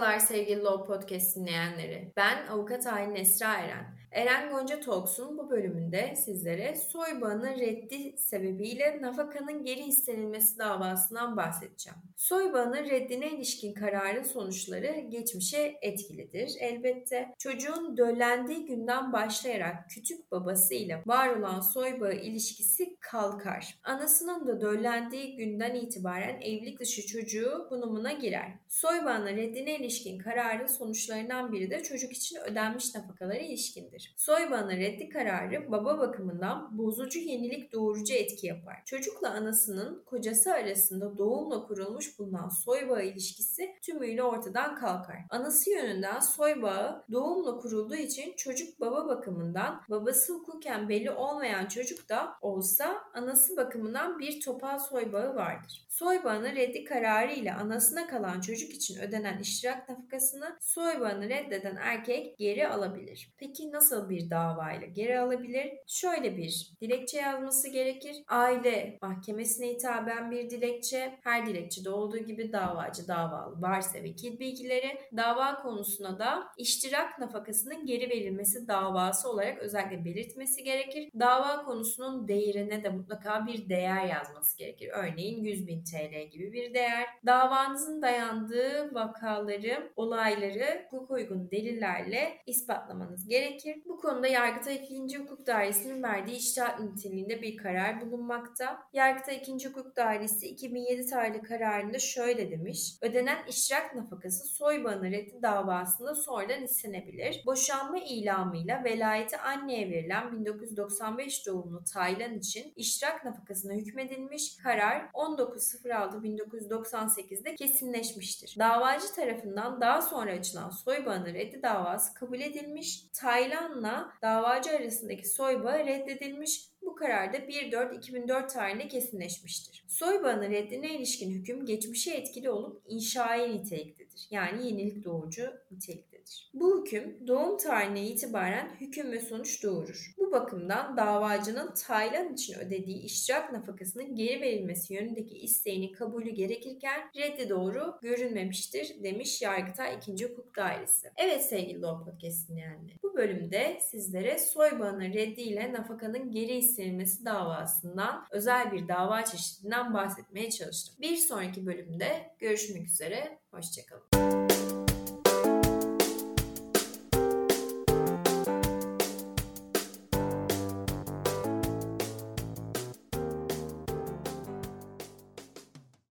sevgili Law Podcast dinleyenleri. Ben avukat Aylin Esra Eren. Eren Gonca Talks'un bu bölümünde sizlere soy bağının reddi sebebiyle nafakanın geri istenilmesi davasından bahsedeceğim. Soy bağının reddine ilişkin kararın sonuçları geçmişe etkilidir. Elbette çocuğun döllendiği günden başlayarak küçük babasıyla var olan soy bağı ilişkisi kalkar. Anasının da döllendiği günden itibaren evlilik dışı çocuğu bunumuna girer. Soy bağının reddine ilişkin kararın sonuçlarından biri de çocuk için ödenmiş nafakalara ilişkindir. Soy bağının reddi kararı baba bakımından bozucu yenilik doğurucu etki yapar. Çocukla anasının kocası arasında doğumla kurulmuş bulunan soy bağı ilişkisi tümüyle ortadan kalkar. Anası yönünden soy bağı doğumla kurulduğu için çocuk baba bakımından babası hukuken belli olmayan çocuk da olsa anası bakımından bir topal soy bağı vardır. Soy bağının reddi kararı ile anasına kalan çocuk için ödenen iştirak nafakasını soy bağını reddeden erkek geri alabilir. Peki nasıl bir davayla geri alabilir? Şöyle bir dilekçe yazması gerekir. Aile mahkemesine hitaben bir dilekçe. Her dilekçede olduğu gibi davacı davalı varsa vekil bilgileri. Dava konusuna da iştirak nafakasının geri verilmesi davası olarak özellikle belirtmesi gerekir. Dava konusunun değerine de mutlaka bir değer yazması gerekir. Örneğin 100 bin TL gibi bir değer. Davanızın dayandığı vakaları, olayları hukuk uygun delillerle ispatlamanız gerekir. Bu konuda Yargıtay 2. Hukuk Dairesi'nin verdiği iştahat niteliğinde bir karar bulunmakta. Yargıtay 2. Hukuk Dairesi 2007 tarihli kararında şöyle demiş. Ödenen iştirak nafakası soy bağını reddi davasında sonradan istenebilir. Boşanma ilamıyla velayeti anneye verilen 1995 doğumlu Taylan için iştirak nafakasına hükmedilmiş karar 19.06.1998'de kesinleşmiştir. Davacı tarafından daha sonra açılan soy bağını reddi davası kabul edilmiş. Taylan'la davacı arasındaki soy bağı reddedilmiş. Bu karar da 1.4.2004 tarihinde kesinleşmiştir. Soy bağını reddine ilişkin hüküm geçmişe etkili olup inşai niteliktedir. Yani yenilik doğucu niteliktedir. Bu hüküm doğum tarihine itibaren hüküm ve sonuç doğurur. Bu bakımdan davacının Taylan için ödediği iştirak nafakasının geri verilmesi yönündeki isteğini kabulü gerekirken reddi doğru görünmemiştir demiş Yargıtay 2. Hukuk Dairesi. Evet sevgili Law Podcast dinleyenleri. Bu bölümde sizlere soy bağının reddiyle nafakanın geri istenilmesi davasından özel bir dava çeşidinden bahsetmeye çalıştım. Bir sonraki bölümde görüşmek üzere. Hoşçakalın.